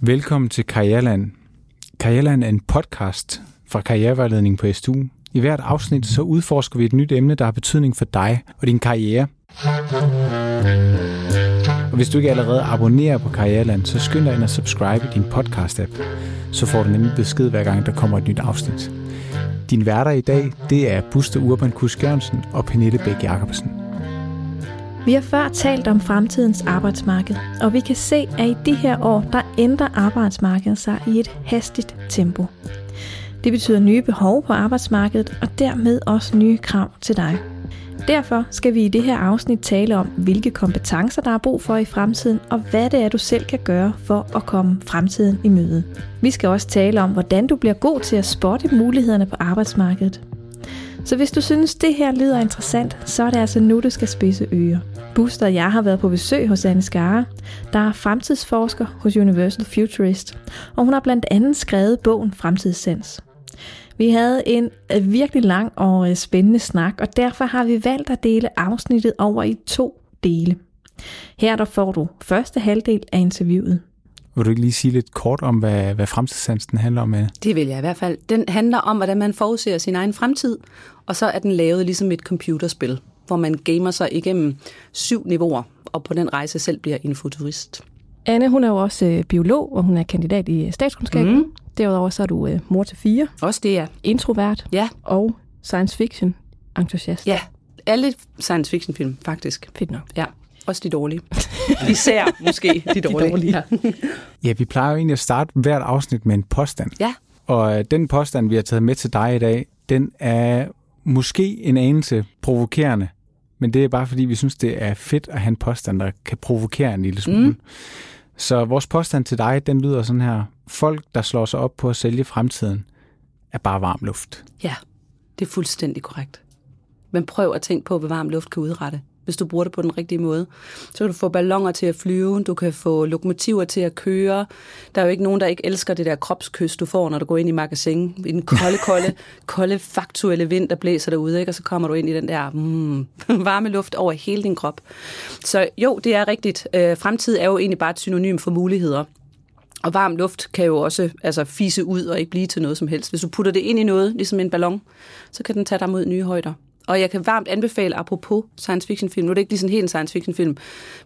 Velkommen til Karriereland. Karriereland er en podcast fra Karrierevejledning på STU. I hvert afsnit så udforsker vi et nyt emne, der har betydning for dig og din karriere. Og hvis du ikke allerede abonnerer på Karriereland, så skynd dig ind og subscribe i din podcast-app. Så får du nemlig besked hver gang, der kommer et nyt afsnit. Din værter i dag, det er Buster Urban Kusk Jørgensen og Pernille Bæk Jacobsen. Vi har før talt om fremtidens arbejdsmarked, og vi kan se, at i de her år, der ændrer arbejdsmarkedet sig i et hastigt tempo. Det betyder nye behov på arbejdsmarkedet, og dermed også nye krav til dig. Derfor skal vi i det her afsnit tale om, hvilke kompetencer der er brug for i fremtiden, og hvad det er, du selv kan gøre for at komme fremtiden i møde. Vi skal også tale om, hvordan du bliver god til at spotte mulighederne på arbejdsmarkedet. Så hvis du synes, det her lyder interessant, så er det altså nu, du skal spidse ører. Buster og jeg har været på besøg hos Anne Skare, der er fremtidsforsker hos Universal Futurist, og hun har blandt andet skrevet bogen Fremtidssens. Vi havde en øh, virkelig lang og øh, spændende snak, og derfor har vi valgt at dele afsnittet over i to dele. Her der får du første halvdel af interviewet. Vil du ikke lige sige lidt kort om, hvad, hvad fremtidssansen handler om? Det vil jeg i hvert fald. Den handler om, hvordan man forudser sin egen fremtid, og så er den lavet ligesom et computerspil, hvor man gamer sig igennem syv niveauer, og på den rejse selv bliver en futurist. Anne, hun er jo også øh, biolog, og hun er kandidat i statskundskab. Mm. Derudover så er du øh, mor til fire, Også det er. introvert Ja, og science fiction entusiast. ja. Alle science fiction film, faktisk. Fedt nok. Ja, også de dårlige. Især måske de dårlige. dårlige. Ja. Ja, vi plejer jo egentlig at starte hvert afsnit med en påstand. ja, Og øh, den påstand, vi har taget med til dig i dag, den er måske en anelse provokerende. Men det er bare fordi, vi synes, det er fedt at have en påstand, der kan provokere en lille smule. Mm. Så vores påstand til dig, den lyder sådan her. Folk, der slår sig op på at sælge fremtiden, er bare varm luft. ja, det er fuldstændig korrekt. Men prøv at tænke på, hvad varm luft kan udrette. Hvis du bruger det på den rigtige måde. Så kan du få ballonger til at flyve, du kan få lokomotiver til at køre. Der er jo ikke nogen, der ikke elsker det der kropskys, du får, når du går ind i magasin. I den kolde, kolde, kolde, faktuelle vind, der blæser derude, ikke? og så kommer du ind i den der mm, varme luft over hele din krop. Så jo, det er rigtigt. Øh, fremtid er jo egentlig bare et synonym for muligheder. Og varm luft kan jo også altså, fise ud og ikke blive til noget som helst. Hvis du putter det ind i noget, ligesom en ballon, så kan den tage dig mod nye højder. Og jeg kan varmt anbefale, apropos science fiction film, nu er det ikke lige sådan helt en science fiction film,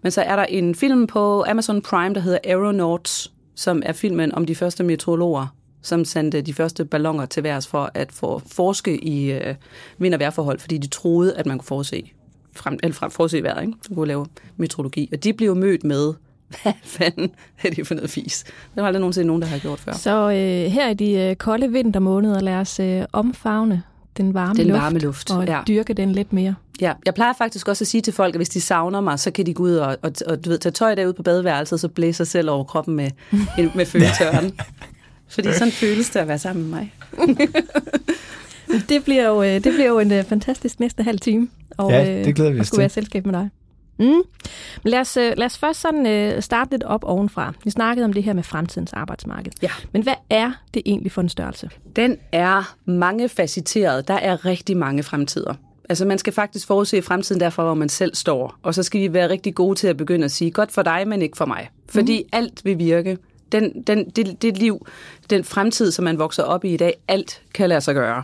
men så er der en film på Amazon Prime, der hedder Aeronauts, som er filmen om de første meteorologer, som sendte de første ballonger til værs for at få forske i øh, vind- og vejrforhold, fordi de troede, at man kunne forudse, frem, eller frem, forudse vejret, ikke? Så kunne lave meteorologi. Og de blev mødt med, hvad fanden er det for noget fis? Det var aldrig nogensinde nogen, der har gjort før. Så øh, her i de øh, kolde vintermåneder, lad os øh, omfavne den varme Den luft, varme luft, og ja. dyrke den lidt mere. Ja, jeg plejer faktisk også at sige til folk, at hvis de savner mig, så kan de gå ud og, og, og du ved, tage tøj derude på badeværelset, og så blæse sig selv over kroppen med, med føletøren. Fordi sådan føles det at være sammen med mig. Det bliver jo, øh, det bliver jo en øh, fantastisk næste halv time. Og, Ja, det glæder vi at os skulle til. være i selskab med dig. Mm. Men lad os, øh, lad os først sådan, øh, starte lidt op ovenfra. Vi snakkede om det her med fremtidens arbejdsmarked. Ja. Men hvad er det egentlig for en størrelse? Den er mangefacetteret. Der er rigtig mange fremtider. Altså man skal faktisk forudse fremtiden derfra, hvor man selv står. Og så skal vi være rigtig gode til at begynde at sige, godt for dig, men ikke for mig. Fordi mm. alt vil virke. Den, den, det, det liv, den fremtid, som man vokser op i i dag, alt kan lade sig gøre.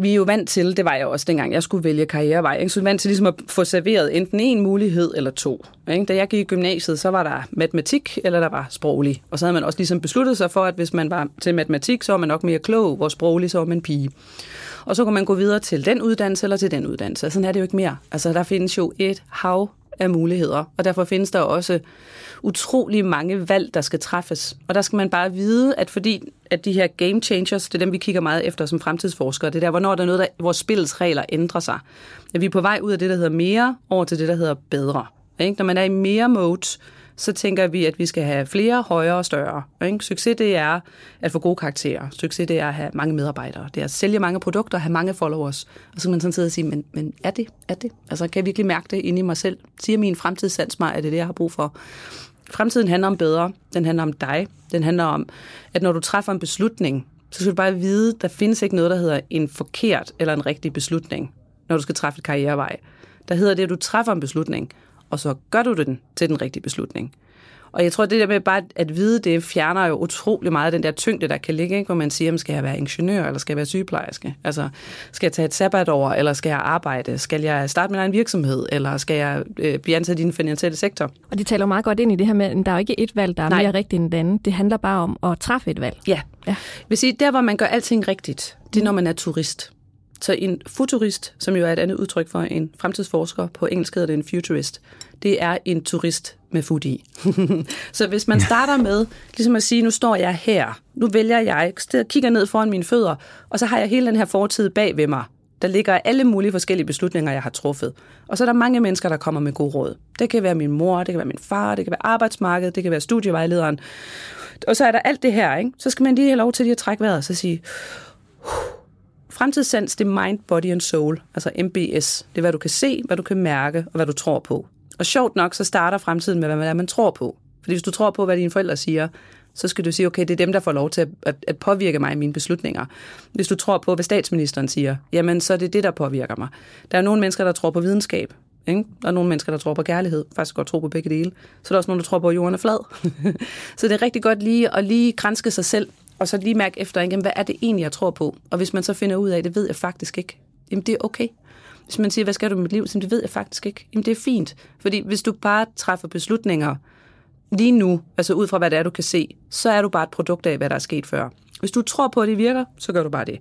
Vi er jo vant til, det var jeg også dengang, jeg skulle vælge karrierevej, ikke? så vi er vant til ligesom at få serveret enten en mulighed eller to. Ikke? Da jeg gik i gymnasiet, så var der matematik, eller der var sproglig. Og så havde man også ligesom besluttet sig for, at hvis man var til matematik, så var man nok mere klog, hvor sproglig, så var man pige. Og så kunne man gå videre til den uddannelse eller til den uddannelse. Sådan er det jo ikke mere. Altså, der findes jo et hav af muligheder, og derfor findes der også utrolig mange valg, der skal træffes. Og der skal man bare vide, at fordi at de her game changers, det er dem, vi kigger meget efter som fremtidsforskere, det er der, hvornår der er noget, der, hvor spillets regler ændrer sig. At vi er på vej ud af det, der hedder mere, over til det, der hedder bedre. Ikke? Når man er i mere mode, så tænker vi, at vi skal have flere, højere og større. Ikke? Succes det er at få gode karakterer. Succes det er at have mange medarbejdere. Det er at sælge mange produkter, have mange followers. Og så kan man sådan sidde og sige, men, men er det? Er det? Altså kan jeg virkelig mærke det inde i mig selv? Siger min fremtidssans mig, at det er det, jeg har brug for? Fremtiden handler om bedre. Den handler om dig. Den handler om, at når du træffer en beslutning, så skal du bare vide, der findes ikke noget, der hedder en forkert eller en rigtig beslutning, når du skal træffe et karrierevej. Der hedder det, at du træffer en beslutning, og så gør du den til den rigtige beslutning. Og jeg tror, det der med bare at vide, det fjerner jo utrolig meget den der tyngde, der kan ligge, ikke? hvor man siger, skal jeg være ingeniør, eller skal jeg være sygeplejerske? Altså, skal jeg tage et sabbatår, eller skal jeg arbejde? Skal jeg starte min egen virksomhed, eller skal jeg øh, blive ansat i den finansielle sektor? Og de taler meget godt ind i det her med, at der er jo ikke et valg, der er Nej. mere rigtigt end det andet. Det handler bare om at træffe et valg. Ja. ja. Jeg vil sige, der hvor man gør alting rigtigt, det er, når man er turist. Så en futurist, som jo er et andet udtryk for en fremtidsforsker, på engelsk hedder det en futurist, det er en turist med fod i. så hvis man starter med ligesom at sige, nu står jeg her, nu vælger jeg, kigger ned foran mine fødder, og så har jeg hele den her fortid bag ved mig, der ligger alle mulige forskellige beslutninger, jeg har truffet. Og så er der mange mennesker, der kommer med god råd. Det kan være min mor, det kan være min far, det kan være arbejdsmarkedet, det kan være studievejlederen. Og så er der alt det her, ikke? Så skal man lige have lov til lige at trække vejret og så sige, Fremtidssans, det er mind, body and soul, altså MBS. Det er, hvad du kan se, hvad du kan mærke og hvad du tror på. Og sjovt nok, så starter fremtiden med, hvad man, man tror på. Fordi hvis du tror på, hvad dine forældre siger, så skal du sige, okay, det er dem, der får lov til at, at påvirke mig i mine beslutninger. Hvis du tror på, hvad statsministeren siger, jamen så er det det, der påvirker mig. Der er nogle mennesker, der tror på videnskab. Ikke? Der er nogle mennesker, der tror på kærlighed. Faktisk godt tro på begge dele. Så er der også nogle, der tror på, at jorden er flad. så det er rigtig godt lige at lige grænske sig selv og så lige mærke efter, igen, hvad er det egentlig, jeg tror på? Og hvis man så finder ud af, det ved jeg faktisk ikke, jamen det er okay. Hvis man siger, hvad skal du med mit liv? Så det ved jeg faktisk ikke. Jamen det er fint. Fordi hvis du bare træffer beslutninger lige nu, altså ud fra hvad det er, du kan se, så er du bare et produkt af, hvad der er sket før. Hvis du tror på, at det virker, så gør du bare det.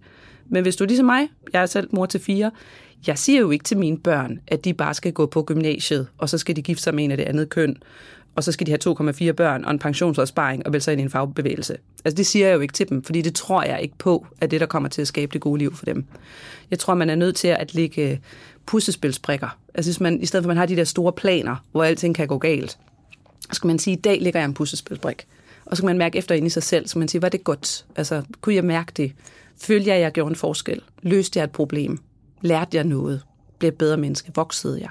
Men hvis du er ligesom mig, jeg er selv mor til fire, jeg siger jo ikke til mine børn, at de bare skal gå på gymnasiet, og så skal de gifte sig med en af det andet køn, og så skal de have 2,4 børn og en pensionsopsparing og vælge sig ind i en fagbevægelse. Altså det siger jeg jo ikke til dem, fordi det tror jeg ikke på, at det, der kommer til at skabe det gode liv for dem. Jeg tror, man er nødt til at lægge øh, puslespilsbrikker. Altså hvis man, i stedet for, at man har de der store planer, hvor alting kan gå galt, så skal man sige, i dag ligger jeg en puslespilsbrik. Og så kan man mærke efter ind i sig selv, så man siger, var det godt? Altså, kunne jeg mærke det? Følte jeg, at jeg gjorde en forskel? Løste jeg et problem? Lærte jeg noget? Blev jeg bedre menneske? Voksede jeg?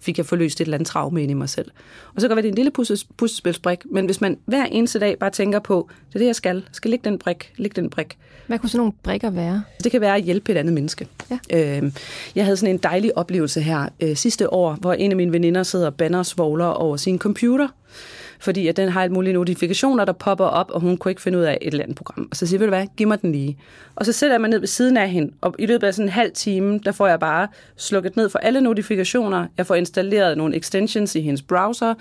Fik jeg forløst et eller andet traume ind i mig selv. Og så kan det være, det er en lille puslespilsbrik, men hvis man hver eneste dag bare tænker på, det er det, jeg skal, jeg skal lægge den brik, lægge den brik. Hvad kunne sådan nogle brikker være? Det kan være at hjælpe et andet menneske. Ja. Øh, jeg havde sådan en dejlig oplevelse her øh, sidste år, hvor en af mine veninder sidder og banner svogler over sin computer, fordi at den har alt mulige notifikationer, der popper op, og hun kunne ikke finde ud af et eller andet program. Og så siger jeg, du hvad, giv mig den lige. Og så sætter jeg mig ned ved siden af hende, og i løbet af sådan en halv time, der får jeg bare slukket ned for alle notifikationer. Jeg får installeret nogle extensions i hendes browser.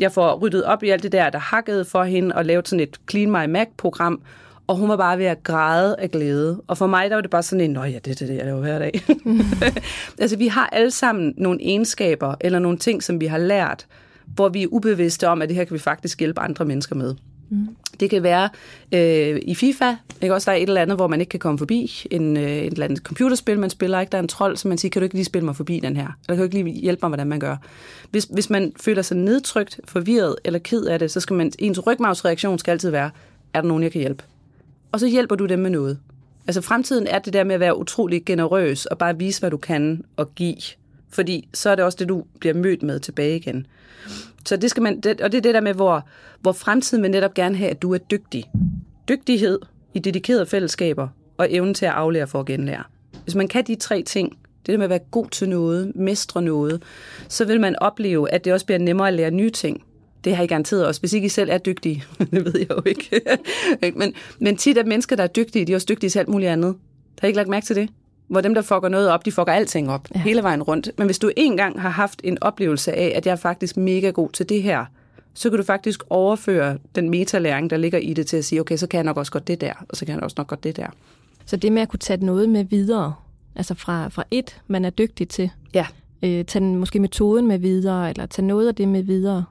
Jeg får ryddet op i alt det der, der hakkede for hende, og lavet sådan et Clean My Mac-program, og hun var bare ved at græde af glæde. Og for mig, der var det bare sådan en, nå ja, det er det, jeg laver hver dag. altså, vi har alle sammen nogle egenskaber, eller nogle ting, som vi har lært, hvor vi er ubevidste om, at det her kan vi faktisk hjælpe andre mennesker med. Mm. Det kan være øh, i FIFA, ikke? også der er et eller andet, hvor man ikke kan komme forbi, en, øh, et eller andet computerspil, man spiller, ikke? der er en trold, som man siger, kan du ikke lige spille mig forbi den her? Eller kan du ikke lige hjælpe mig, hvordan man gør? Hvis, hvis man føler sig nedtrykt, forvirret eller ked af det, så skal man, ens rygmavsreaktion skal altid være, er der nogen, jeg kan hjælpe? Og så hjælper du dem med noget. Altså fremtiden er det der med at være utrolig generøs og bare vise, hvad du kan og give. Fordi så er det også det, du bliver mødt med tilbage igen. Så det skal man, det, og det er det der med, hvor, hvor fremtiden vil netop gerne have, at du er dygtig. Dygtighed i dedikerede fællesskaber og evnen til at aflære for at genlære. Hvis man kan de tre ting, det der med at være god til noget, mestre noget, så vil man opleve, at det også bliver nemmere at lære nye ting. Det har I garanteret også, hvis ikke I selv er dygtige. det ved jeg jo ikke. men, men tit er mennesker, der er dygtige, de er også dygtige til alt muligt andet. Har I ikke lagt mærke til det? Hvor dem, der fucker noget op, de fucker alting op ja. hele vejen rundt. Men hvis du engang har haft en oplevelse af, at jeg er faktisk mega god til det her, så kan du faktisk overføre den metalæring, der ligger i det, til at sige, okay, så kan jeg nok også godt det der, og så kan jeg også nok godt det der. Så det med at kunne tage noget med videre, altså fra, fra et, man er dygtig til, ja. øh, tage måske metoden med videre, eller tage noget af det med videre,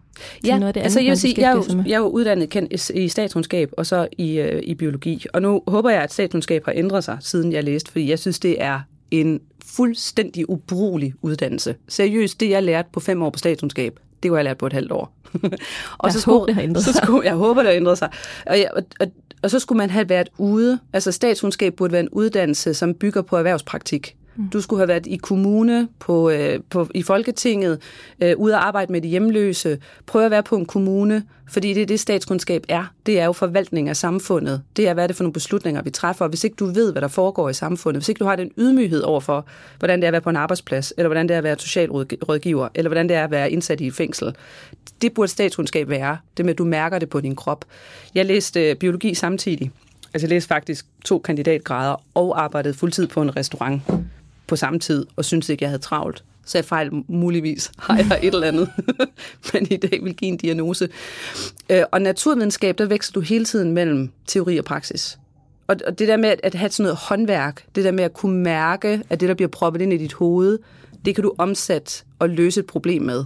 Ja, noget af det altså andet, jeg vil sige, jeg er, jo, jeg er jo uddannet kendt i statskundskab og så i, øh, i biologi. Og nu håber jeg, at statskundskab har ændret sig, siden jeg læste, fordi jeg synes, det er en fuldstændig ubrugelig uddannelse. Seriøst, det jeg lærte på fem år på statskundskab, det var jeg lært på et halvt år. og jeg så skulle, håber, det har ændret sig. Så skulle, jeg håber, det har ændret sig. Og, jeg, og, og, og så skulle man have været ude. Altså statskundskab burde være en uddannelse, som bygger på erhvervspraktik. Mm. Du skulle have været i kommune, på, øh, på, i Folketinget, øh, ude at arbejde med de hjemløse. Prøv at være på en kommune, fordi det er det, statskundskab er. Det er jo forvaltning af samfundet. Det er, hvad er det for nogle beslutninger, vi træffer. Og hvis ikke du ved, hvad der foregår i samfundet, hvis ikke du har den ydmyghed overfor, hvordan det er at være på en arbejdsplads, eller hvordan det er at være socialrådgiver, eller hvordan det er at være indsat i et fængsel, det burde statskundskab være. Det med, at du mærker det på din krop. Jeg læste øh, biologi samtidig. Altså jeg læste faktisk to kandidatgrader og arbejdede fuldtid på en restaurant på samme tid, og syntes ikke, jeg havde travlt. Så jeg fejl muligvis har jeg et eller andet, men i dag vil give en diagnose. Øh, og naturvidenskab, der vækster du hele tiden mellem teori og praksis. Og det der med at have sådan noget håndværk, det der med at kunne mærke, at det, der bliver proppet ind i dit hoved, det kan du omsætte og løse et problem med.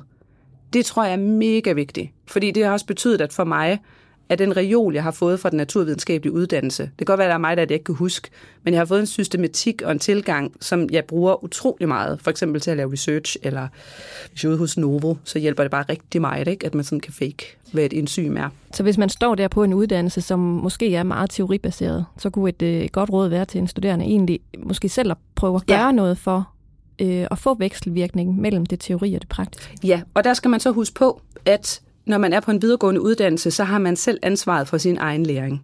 Det tror jeg er mega vigtigt. Fordi det har også betydet, at for mig, af den reol, jeg har fået fra den naturvidenskabelige uddannelse. Det kan godt være, at der er mig, der det ikke kan huske, men jeg har fået en systematik og en tilgang, som jeg bruger utrolig meget. For eksempel til at lave research, eller hvis jeg er ude hos Novo, så hjælper det bare rigtig meget, ikke? at man sådan kan fake, hvad et enzym er. Så hvis man står der på en uddannelse, som måske er meget teoribaseret, så kunne et øh, godt råd være til en studerende egentlig måske selv at prøve at gøre ja. noget for øh, at få vekselvirkning mellem det teori og det praktiske. Ja, og der skal man så huske på, at når man er på en videregående uddannelse, så har man selv ansvaret for sin egen læring.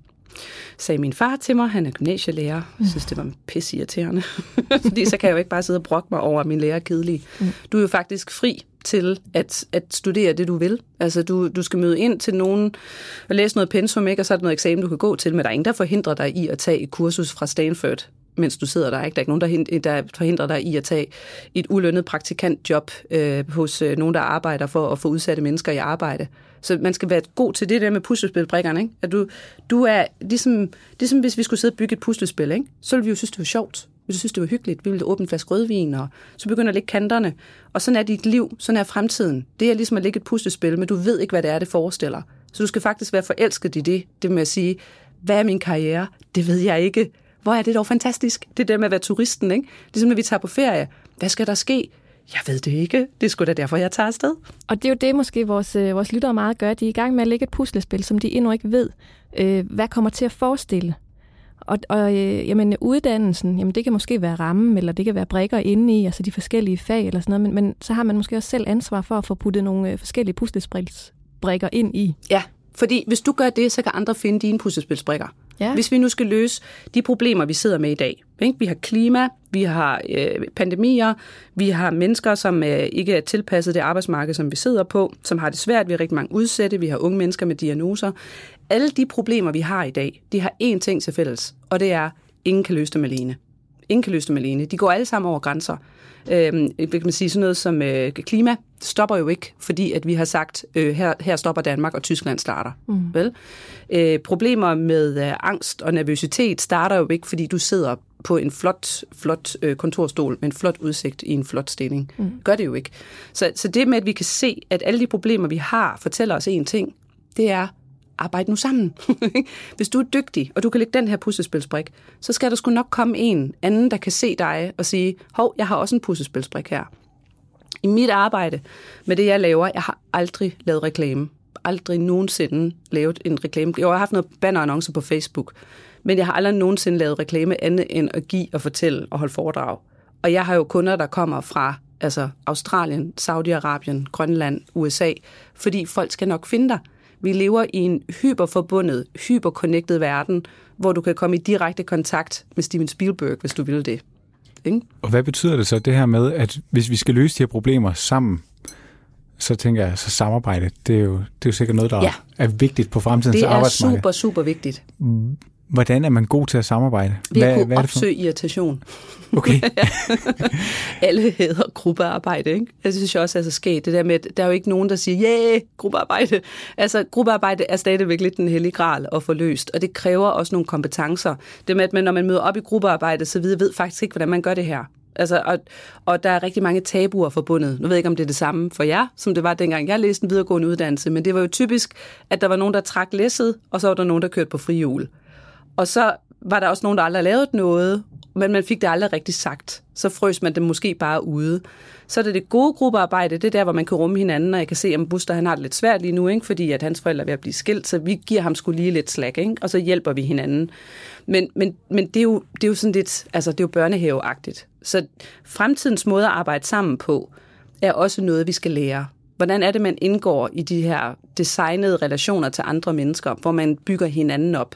Sagde min far til mig, han er gymnasielærer. Jeg synes, det var pisse irriterende. Fordi så kan jeg jo ikke bare sidde og brokke mig over, at min lærer er kedelig. Mm. Du er jo faktisk fri til at, at studere det, du vil. Altså, du, du skal møde ind til nogen og læse noget pensum, ikke? og så er der noget eksamen, du kan gå til, men der er ingen, der forhindrer dig i at tage et kursus fra Stanford mens du sidder der. Ikke? Der er ikke nogen, der, der forhindrer dig i at tage et ulønnet praktikantjob øh, hos øh, nogen, der arbejder for at få udsatte mennesker i arbejde. Så man skal være god til det der med puslespilbrikkerne. Ikke? At du, du er ligesom, ligesom hvis vi skulle sidde og bygge et puslespil, ikke? så ville vi jo synes, det var sjovt. Vi synes, det var hyggeligt. Vi ville åbne en flaske rødvin, og så begynder at lægge kanterne. Og sådan er dit liv, sådan er fremtiden. Det er ligesom at lægge et puslespil, men du ved ikke, hvad det er, det forestiller. Så du skal faktisk være forelsket i det, det med at sige, hvad er min karriere? Det ved jeg ikke. Hvor er det dog fantastisk. Det der med at være turisten, ikke? Ligesom når vi tager på ferie. Hvad skal der ske? Jeg ved det ikke. Det er sgu da derfor, jeg tager afsted. Og det er jo det, måske vores, øh, vores lyttere meget gør. De er i gang med at lægge et puslespil, som de endnu ikke ved, øh, hvad kommer til at forestille. Og, og øh, jamen, uddannelsen, jamen, det kan måske være rammen, eller det kan være brækker inde i, altså de forskellige fag eller sådan noget, men, men så har man måske også selv ansvar for at få puttet nogle øh, forskellige puslespilsbrikker ind i. Ja, fordi hvis du gør det, så kan andre finde dine puslespilsbrikker. Ja. Hvis vi nu skal løse de problemer, vi sidder med i dag. Ikke? Vi har klima, vi har øh, pandemier, vi har mennesker, som øh, ikke er tilpasset det arbejdsmarked, som vi sidder på, som har det svært, vi har rigtig mange udsatte, vi har unge mennesker med diagnoser. Alle de problemer, vi har i dag, de har én ting til fælles, og det er, ingen kan løse dem alene. Ingen kan løse dem alene. De går alle sammen over grænser. Øh, kan man sige, sådan noget som øh, klima stopper jo ikke, fordi at vi har sagt, øh, her, her stopper Danmark, og Tyskland starter. Mm. Vel? Øh, problemer med øh, angst og nervøsitet starter jo ikke, fordi du sidder på en flot, flot øh, kontorstol med en flot udsigt i en flot stilling. Mm. Gør det jo ikke. Så, så det med, at vi kan se, at alle de problemer, vi har, fortæller os én ting, det er, arbejde nu sammen. Hvis du er dygtig, og du kan lægge den her puslespilsbrik, så skal der sgu nok komme en anden, der kan se dig og sige, hov, jeg har også en puslespilsbrik her. I mit arbejde med det, jeg laver, jeg har aldrig lavet reklame. Aldrig nogensinde lavet en reklame. Jeg har haft noget bannerannonce på Facebook, men jeg har aldrig nogensinde lavet reklame andet end at give og fortælle og holde foredrag. Og jeg har jo kunder, der kommer fra altså Australien, Saudi-Arabien, Grønland, USA, fordi folk skal nok finde dig. Vi lever i en hyperforbundet, hyperconnected verden, hvor du kan komme i direkte kontakt med Steven Spielberg, hvis du vil det. Ikke? Og hvad betyder det så, det her med, at hvis vi skal løse de her problemer sammen, så tænker jeg, så samarbejde, det er jo, det er jo sikkert noget, der ja. er vigtigt på fremtidens arbejdsmarked. Det er super, super vigtigt. Hvordan er man god til at samarbejde? Ved at kunne hvad det opsøge irritation. Okay. Alle hedder gruppearbejde, ikke? Jeg synes også er så sket. Det der med, at der er jo ikke nogen, der siger, ja, yeah, gruppearbejde. Altså, gruppearbejde er stadigvæk lidt den hellige gral at få løst, og det kræver også nogle kompetencer. Det med, at man, når man møder op i gruppearbejde, så ved, ved faktisk ikke, hvordan man gør det her. Altså, og, og der er rigtig mange tabuer forbundet. Nu ved jeg ikke, om det er det samme for jer, som det var dengang jeg læste en videregående uddannelse, men det var jo typisk, at der var nogen, der trak læsset, og så var der nogen, der kørte på frihjul. Og så var der også nogen, der aldrig lavede noget, men man fik det aldrig rigtig sagt. Så frøs man det måske bare ude. Så er det det gode gruppearbejde, det er der, hvor man kan rumme hinanden, og jeg kan se, at Buster han har det lidt svært lige nu, ikke? fordi at hans forældre er ved at blive skilt, så vi giver ham skulle lige lidt slag, ikke? og så hjælper vi hinanden. Men, men, men det, er jo, det er jo sådan lidt, altså det er jo børnehaveagtigt. Så fremtidens måde at arbejde sammen på, er også noget, vi skal lære. Hvordan er det, man indgår i de her designede relationer til andre mennesker, hvor man bygger hinanden op?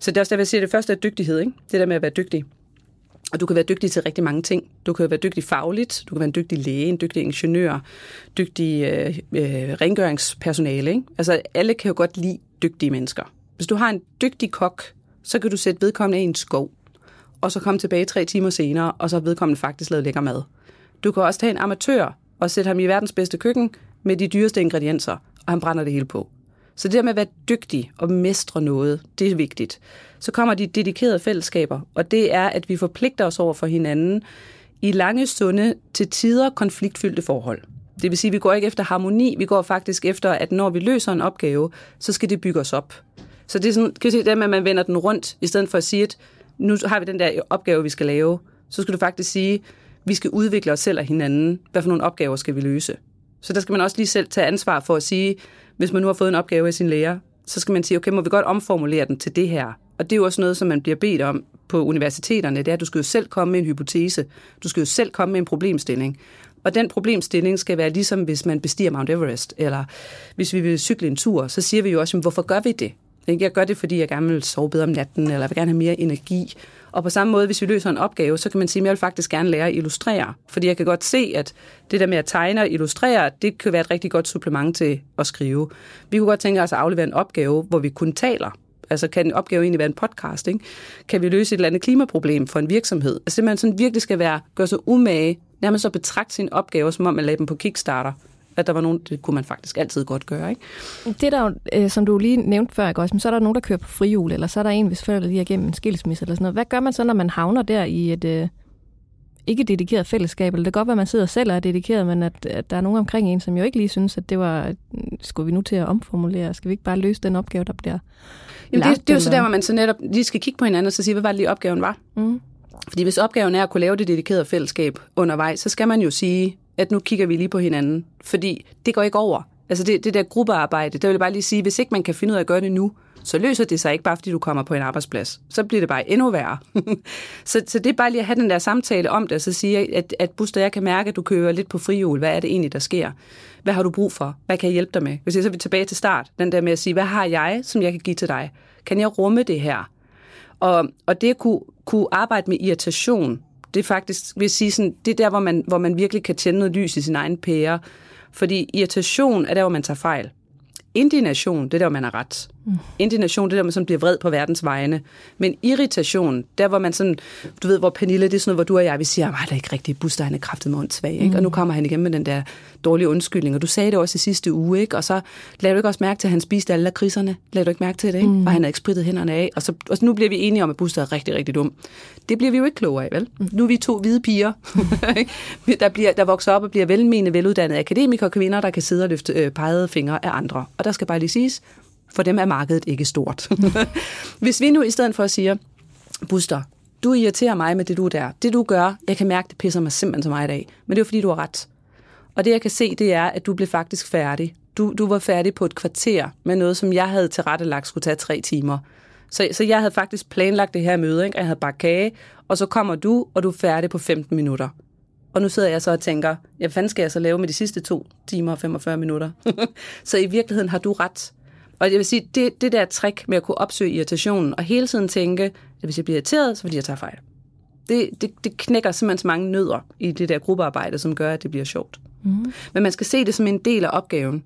Så det er også der, jeg siger, det første er dygtighed, ikke? det der med at være dygtig. Og du kan være dygtig til rigtig mange ting. Du kan være dygtig fagligt, du kan være en dygtig læge, en dygtig ingeniør, dygtig øh, øh, rengøringspersonale. Ikke? Altså alle kan jo godt lide dygtige mennesker. Hvis du har en dygtig kok, så kan du sætte vedkommende i en skov, og så komme tilbage tre timer senere, og så har vedkommende faktisk lavet lækker mad. Du kan også tage en amatør og sætte ham i verdens bedste køkken med de dyreste ingredienser, og han brænder det hele på. Så det der med at være dygtig og mestre noget, det er vigtigt. Så kommer de dedikerede fællesskaber, og det er, at vi forpligter os over for hinanden i lange, sunde, til tider konfliktfyldte forhold. Det vil sige, at vi går ikke efter harmoni, vi går faktisk efter, at når vi løser en opgave, så skal det bygge os op. Så det er sådan, kan se det med, at man vender den rundt, i stedet for at sige, at nu har vi den der opgave, vi skal lave, så skal du faktisk sige, at vi skal udvikle os selv og hinanden. Hvad for nogle opgaver skal vi løse? Så der skal man også lige selv tage ansvar for at sige, hvis man nu har fået en opgave af sin lærer, så skal man sige, okay, må vi godt omformulere den til det her? Og det er jo også noget, som man bliver bedt om på universiteterne, det er, at du skal jo selv komme med en hypotese. Du skal jo selv komme med en problemstilling. Og den problemstilling skal være ligesom, hvis man bestiger Mount Everest, eller hvis vi vil cykle en tur, så siger vi jo også, hvorfor gør vi det? Jeg gør det, fordi jeg gerne vil sove bedre om natten, eller jeg vil gerne have mere energi. Og på samme måde, hvis vi løser en opgave, så kan man sige, at jeg vil faktisk gerne lære at illustrere. Fordi jeg kan godt se, at det der med at tegne og illustrere, det kan være et rigtig godt supplement til at skrive. Vi kunne godt tænke os at aflevere en opgave, hvor vi kun taler. Altså kan en opgave egentlig være en podcast? Ikke? Kan vi løse et eller andet klimaproblem for en virksomhed? Altså man sådan virkelig skal være, gøre sig umage, nærmest så betragte sin opgave, som om man lagde dem på Kickstarter at der var nogen, det kunne man faktisk altid godt gøre. Ikke? Det der, øh, som du lige nævnte før, ikke også, men så er der nogen, der kører på frihjul, eller så er der en, hvis forældre lige er igennem en skilsmisse eller sådan noget. Hvad gør man så, når man havner der i et øh, ikke dedikeret fællesskab? Eller det kan godt være, at man sidder selv og er dedikeret, men at, at der er nogen omkring en, som jo ikke lige synes, at det var, skulle vi nu til at omformulere? Skal vi ikke bare løse den opgave, der bliver Jamen, det, det er jo så der, hvor man så netop lige skal kigge på hinanden og så sige, hvad var det lige opgaven var? Mm. Fordi hvis opgaven er at kunne lave det dedikerede fællesskab undervejs, så skal man jo sige, at nu kigger vi lige på hinanden. Fordi det går ikke over. Altså det, det der gruppearbejde, der vil jeg bare lige sige, hvis ikke man kan finde ud af at gøre det nu, så løser det sig ikke bare, fordi du kommer på en arbejdsplads. Så bliver det bare endnu værre. så, så det er bare lige at have den der samtale om det, og så sige, at, at Buster, jeg kan mærke, at du kører lidt på frihjul. Hvad er det egentlig, der sker? Hvad har du brug for? Hvad kan jeg hjælpe dig med? Hvis jeg så vil tilbage til start, den der med at sige, hvad har jeg, som jeg kan give til dig? Kan jeg rumme det her? Og, og det at kunne, kunne arbejde med irritation, det faktisk, vil jeg sige, sådan, det er der, hvor man, hvor man virkelig kan tænde noget lys i sin egen pære. Fordi irritation er der, hvor man tager fejl. Indignation, det er der, hvor man har ret. Mm. Indignation, det er der, man sådan bliver vred på verdens vegne. Men irritation, der hvor man sådan, du ved, hvor Pernille, det er sådan noget, hvor du og jeg, vi siger, at det er ikke rigtigt, Buster, han er kraftet med svag, ikke? Mm. Og nu kommer han igen med den der dårlige undskyldning, og du sagde det også i sidste uge, ikke? Og så lavede du ikke også mærke til, at han spiste alle kriserne? Lavede du ikke mærke til det, ikke? Mm. Og han havde ikke spritet hænderne af. Og så, og så nu bliver vi enige om, at Buster er rigtig, rigtig dum. Det bliver vi jo ikke klogere af, vel? Mm. Nu er vi to hvide piger, der, bliver, der vokser op og bliver velmenende, veluddannede akademikere kvinder, der kan sidde og løfte øh, pegede fingre af andre. Og der skal bare lige siges, for dem er markedet ikke stort. Hvis vi nu i stedet for at sige, Buster, du irriterer mig med det, du er der. Det, du gør, jeg kan mærke, det pisser mig simpelthen så meget i dag. Men det er jo, fordi du har ret. Og det, jeg kan se, det er, at du blev faktisk færdig. Du, du var færdig på et kvarter med noget, som jeg havde tilrettelagt skulle tage tre timer. Så, så jeg havde faktisk planlagt det her møde, ikke? jeg havde bare kage, og så kommer du, og du er færdig på 15 minutter. Og nu sidder jeg så og tænker, hvad fanden skal jeg så lave med de sidste to timer og 45 minutter? så i virkeligheden har du ret. Og jeg vil sige, det, det der trick med at kunne opsøge irritationen, og hele tiden tænke, at hvis jeg bliver irriteret, så fordi jeg tager fejl. Det, det, det knækker simpelthen så mange nødder i det der gruppearbejde, som gør, at det bliver sjovt. Mm. Men man skal se det som en del af opgaven.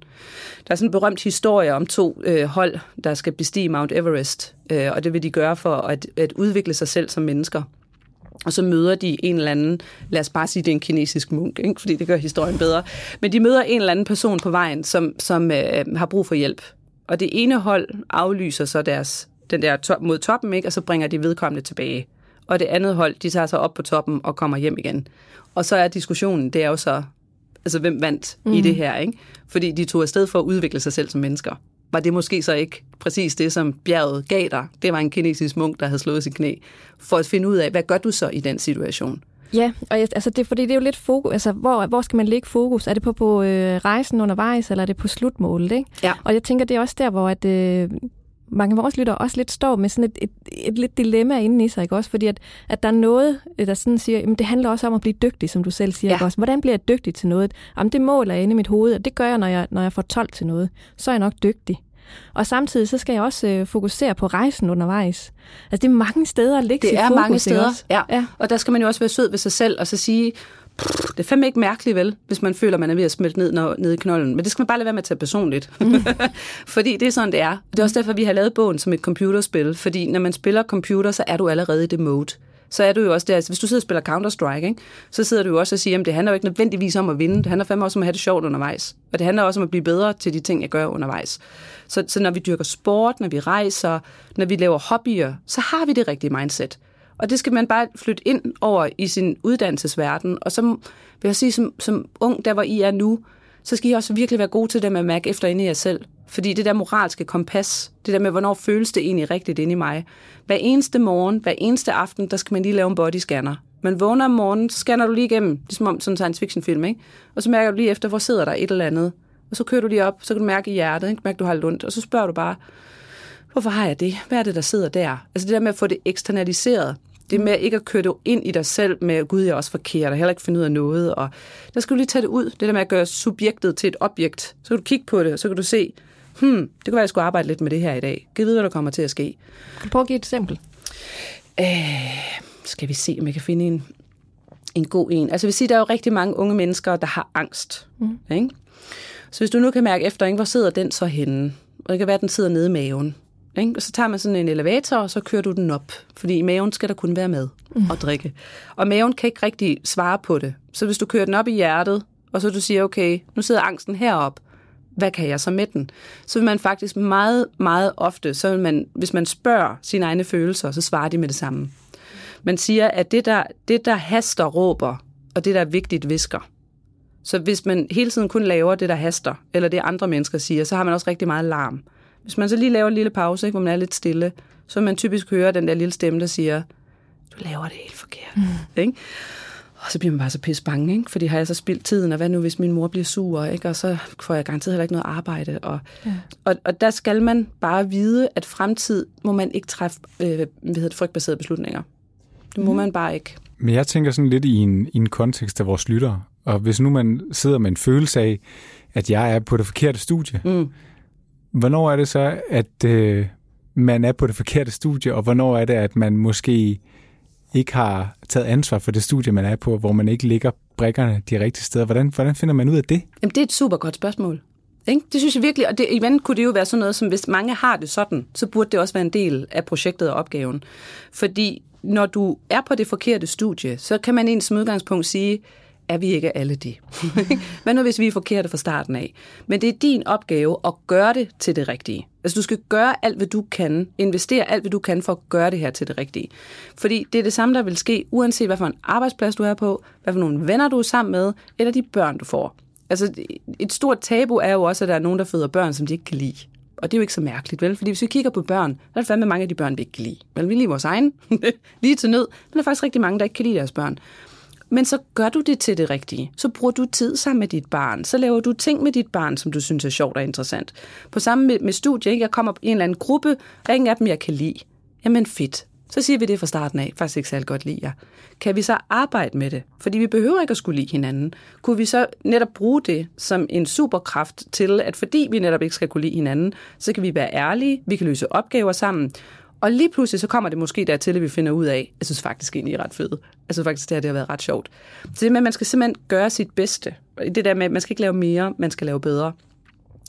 Der er sådan en berømt historie om to øh, hold, der skal bestige Mount Everest, øh, og det vil de gøre for at, at udvikle sig selv som mennesker. Og så møder de en eller anden, lad os bare sige, det er en kinesisk munk, ikke? fordi det gør historien bedre. Men de møder en eller anden person på vejen, som, som øh, har brug for hjælp. Og det ene hold aflyser så deres, den der top, mod toppen, ikke? og så bringer de vedkommende tilbage. Og det andet hold, de tager sig op på toppen og kommer hjem igen. Og så er diskussionen, det er jo så, altså hvem vandt mm. i det her, ikke? Fordi de tog afsted for at udvikle sig selv som mennesker. var det måske så ikke præcis det, som bjerget gav dig. Det var en kinesisk munk, der havde slået sit knæ, for at finde ud af, hvad gør du så i den situation? Ja, og jeg, altså det, fordi det er jo lidt fokus, altså hvor, hvor skal man lægge fokus? Er det på, på øh, rejsen undervejs, eller er det på slutmålet? Ikke? Ja. Og jeg tænker, det er også der, hvor at, øh, mange af vores lyttere også lidt står med sådan et, et, et, lidt dilemma inde i sig, ikke også? Fordi at, at der er noget, der sådan siger, jamen det handler også om at blive dygtig, som du selv siger, ja. ikke også? Hvordan bliver jeg dygtig til noget? Jamen det måler jeg inde i mit hoved, og det gør jeg, når jeg, når jeg får 12 til noget. Så er jeg nok dygtig. Og samtidig så skal jeg også øh, fokusere på rejsen undervejs. Altså det er mange steder at lægge Det er fokus, mange steder, også? ja. Ja. Og der skal man jo også være sød ved sig selv og så sige, "Pff, det er fandme ikke mærkeligt vel, hvis man føler, man er ved at smelte ned, når, ned i knolden. Men det skal man bare lade være med at tage personligt. Mm. fordi det er sådan, det er. Det er også derfor, vi har lavet bogen som et computerspil. Fordi når man spiller computer, så er du allerede i det mode. Så er du jo også der, altså, hvis du sidder og spiller Counter-Strike, ikke, så sidder du jo også og siger, at det handler jo ikke nødvendigvis om at vinde, det handler fandme også om at have det sjovt undervejs. Og det handler også om at blive bedre til de ting, jeg gør undervejs. Så, så når vi dyrker sport, når vi rejser, når vi laver hobbyer, så har vi det rigtige mindset. Og det skal man bare flytte ind over i sin uddannelsesverden. Og så vil jeg sige, som, som ung, der hvor I er nu, så skal I også virkelig være gode til det med at mærke efter inde i jer selv. Fordi det der moralske kompas, det der med, hvornår føles det egentlig rigtigt inde i mig. Hver eneste morgen, hver eneste aften, der skal man lige lave en bodyscanner. Man vågner om morgenen, så scanner du lige igennem, ligesom om sådan en science fiction film, ikke? Og så mærker du lige efter, hvor sidder der et eller andet. Og så kører du lige op, så kan du mærke i hjertet, ikke? Mærke, du har lidt ondt. Og så spørger du bare, hvorfor har jeg det? Hvad er det, der sidder der? Altså det der med at få det eksternaliseret. Det med ikke at køre det ind i dig selv med, gud, jeg er også forkert, og heller ikke finde ud af noget. Og der skal du lige tage det ud. Det der med at gøre subjektet til et objekt. Så kan du kigge på det, og så kan du se, hmm, det kunne være, at jeg skulle arbejde lidt med det her i dag. Giv vide, hvad der kommer til at ske. Kan du prøve at give et eksempel? Skal vi se, om jeg kan finde en, en god en. Altså, jeg vil sige, der er jo rigtig mange unge mennesker, der har angst. Mm. Ikke? Så hvis du nu kan mærke efter, ikke, hvor sidder den så henne? Og det kan være, at den sidder nede i maven. Ikke? Og så tager man sådan en elevator, og så kører du den op. Fordi i maven skal der kun være mad og drikke. Og maven kan ikke rigtig svare på det. Så hvis du kører den op i hjertet, og så du siger, okay, nu sidder angsten herop, hvad kan jeg så med den? Så vil man faktisk meget, meget ofte, så vil man, hvis man spørger sine egne følelser, så svarer de med det samme. Man siger, at det der, det, der haster, råber, og det, der er vigtigt, visker. Så hvis man hele tiden kun laver det, der haster, eller det andre mennesker siger, så har man også rigtig meget larm. Hvis man så lige laver en lille pause, ikke, hvor man er lidt stille, så vil man typisk høre den der lille stemme, der siger, du laver det helt forkert. Mm. Ikke? Og så bliver man bare så pisse bange, ikke? fordi har jeg så spildt tiden, og hvad nu, hvis min mor bliver sur, ikke? og så får jeg garanteret heller ikke noget arbejde. Og, ja. og, og der skal man bare vide, at fremtid må man ikke træffe øh, hvad hedder det, frygtbaserede beslutninger. Det må mm. man bare ikke. Men jeg tænker sådan lidt i en, i en kontekst af vores lyttere. Og hvis nu man sidder med en følelse af, at jeg er på det forkerte studie, Mm hvornår er det så, at øh, man er på det forkerte studie, og hvornår er det, at man måske ikke har taget ansvar for det studie, man er på, hvor man ikke ligger brikkerne de rigtige steder? Hvordan, hvordan finder man ud af det? Jamen, det er et super godt spørgsmål. Ikke? Det synes jeg virkelig, og det, igen kunne det jo være sådan noget, som hvis mange har det sådan, så burde det også være en del af projektet og opgaven. Fordi når du er på det forkerte studie, så kan man egentlig som udgangspunkt sige, er vi ikke alle det? Hvad nu, hvis vi er forkerte fra starten af? Men det er din opgave at gøre det til det rigtige. Altså, du skal gøre alt, hvad du kan. Investere alt, hvad du kan for at gøre det her til det rigtige. Fordi det er det samme, der vil ske, uanset hvad for en arbejdsplads du er på, hvad for nogle venner du er sammen med, eller de børn, du får. Altså, et stort tabu er jo også, at der er nogen, der føder børn, som de ikke kan lide. Og det er jo ikke så mærkeligt, vel? Fordi hvis vi kigger på børn, så er der fandme mange af de børn, vi ikke kan lide. Men vi lige vores egen, lige til nød. Men der er faktisk rigtig mange, der ikke kan lide deres børn. Men så gør du det til det rigtige. Så bruger du tid sammen med dit barn. Så laver du ting med dit barn, som du synes er sjovt og interessant. På samme med, med studie, ikke? jeg kommer i en eller anden gruppe, og ingen af dem, jeg kan lide. Jamen fedt. Så siger vi det fra starten af. Faktisk ikke særlig godt lide jer. Kan vi så arbejde med det? Fordi vi behøver ikke at skulle lide hinanden. Kunne vi så netop bruge det som en superkraft til, at fordi vi netop ikke skal kunne lide hinanden, så kan vi være ærlige, vi kan løse opgaver sammen, og lige pludselig så kommer det måske dertil, at vi finder ud af, jeg synes faktisk egentlig er ret fedt. Jeg synes faktisk, det her det har været ret sjovt. Så det med, at man skal simpelthen gøre sit bedste. Det der med, at man skal ikke lave mere, man skal lave bedre.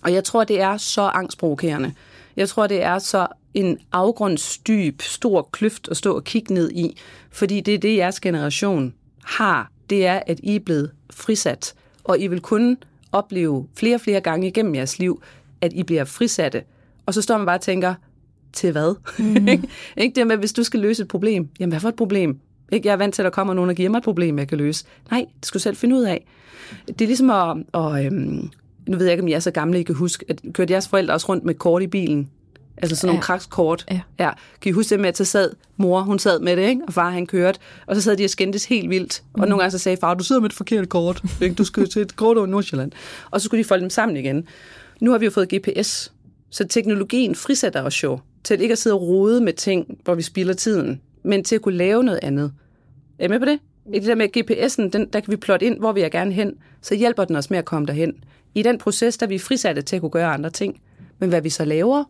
Og jeg tror, det er så angstprovokerende. Jeg tror, det er så en afgrundsdyb, stor kløft at stå og kigge ned i. Fordi det er det, jeres generation har. Det er, at I er blevet frisat. Og I vil kun opleve flere og flere gange igennem jeres liv, at I bliver frisatte. Og så står man bare og tænker, til hvad? Mm. ikke det med, hvis du skal løse et problem. Jamen, hvad for et problem? Ikke, jeg er vant til, at der kommer nogen og giver mig et problem, jeg kan løse. Nej, det skal du selv finde ud af. Det er ligesom at, at øhm, nu ved jeg ikke, om I er så gamle, I kan huske, at kørte jeres forældre også rundt med kort i bilen? Altså sådan nogle Ja. krakskort. Ja. ja. Kan I huske det med, at så sad mor, hun sad med det, ikke? og far han kørte, og så sad de og skændtes helt vildt. Og nogle gange så sagde far, du sidder med et forkert kort, ikke? du skal til et kort over Nordsjælland. Og så skulle de folde dem sammen igen. Nu har vi jo fået GPS, så teknologien frisætter os jo til ikke at sidde og rode med ting, hvor vi spilder tiden, men til at kunne lave noget andet. Er I med på det? I det der med GPS'en, den, der kan vi plotte ind, hvor vi er gerne hen, så hjælper den os med at komme derhen. I den proces, der er vi frisatte til at kunne gøre andre ting. Men hvad vi så laver,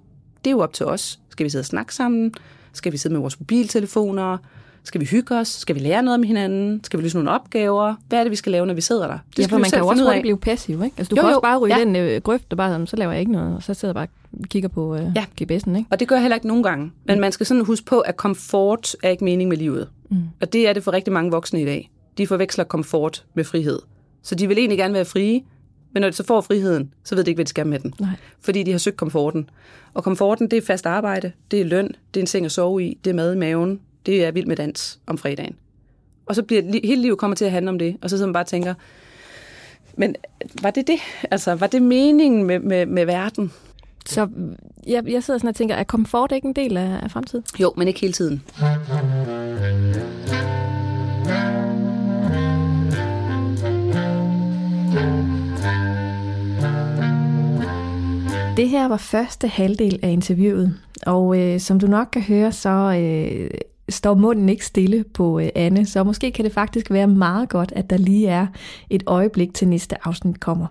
det er jo op til os. Skal vi sidde og snakke sammen? Skal vi sidde med vores mobiltelefoner? Skal vi hygge os? Skal vi lære noget om hinanden? Skal vi løse nogle opgaver? Hvad er det, vi skal lave, når vi sidder der? Det ja, for man kan jo også hurtigt blive passiv, ikke? Altså, du Jo, kan jo. også bare ryge Ja. den øh, grøft, og bare sådan, så laver jeg ikke noget, og så sidder jeg bare og kigger på øh, Ja. GPS'en, ikke? Og det gør jeg heller ikke nogen gange. Men man skal sådan huske på, at komfort er ikke mening med livet. Mm. Og det er det for rigtig mange voksne i dag. De forveksler komfort med frihed. Så de vil egentlig gerne være frie, men når de så får friheden, så ved de ikke, hvad de skal med den. Nej. Fordi de har søgt komforten. Og komforten, det er fast arbejde, det er løn, det er en seng at sove i, det er mad i maven, det er vild med dans om fredagen. Og så bliver li- hele livet kommer til at handle om det, og så sidder man bare og tænker, men var det det? Altså, var det meningen med, med, med verden? Så jeg, jeg sidder sådan og tænker, er komfort ikke en del af, af fremtiden? Jo, men ikke hele tiden. Det her var første halvdel af interviewet, og øh, som du nok kan høre, så øh, står munden ikke stille på øh, Anne, så måske kan det faktisk være meget godt, at der lige er et øjeblik til næste afsnit kommer.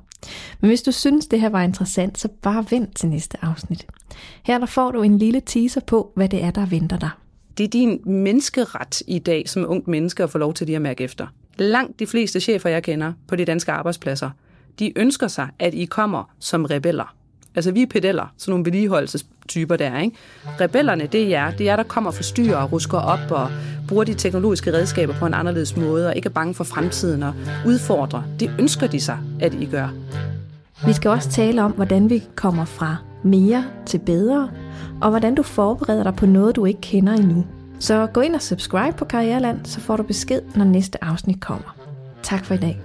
Men hvis du synes, det her var interessant, så bare vent til næste afsnit. Her der får du en lille teaser på, hvad det er, der venter dig. Det er din menneskeret i dag som ungt menneske at få lov til lige at mærke efter. Langt de fleste chefer, jeg kender på de danske arbejdspladser, de ønsker sig, at I kommer som rebeller. Altså vi er pedeller, sådan nogle vedligeholdelsestyper der, ikke? Rebellerne, det er jer. Det er jer, der kommer og forstyrrer og rusker op og bruger de teknologiske redskaber på en anderledes måde og ikke er bange for fremtiden og udfordrer. Det ønsker de sig, at I gør. Vi skal også tale om, hvordan vi kommer fra mere til bedre, og hvordan du forbereder dig på noget, du ikke kender endnu. Så gå ind og subscribe på Karriereland, så får du besked, når næste afsnit kommer. Tak for i dag.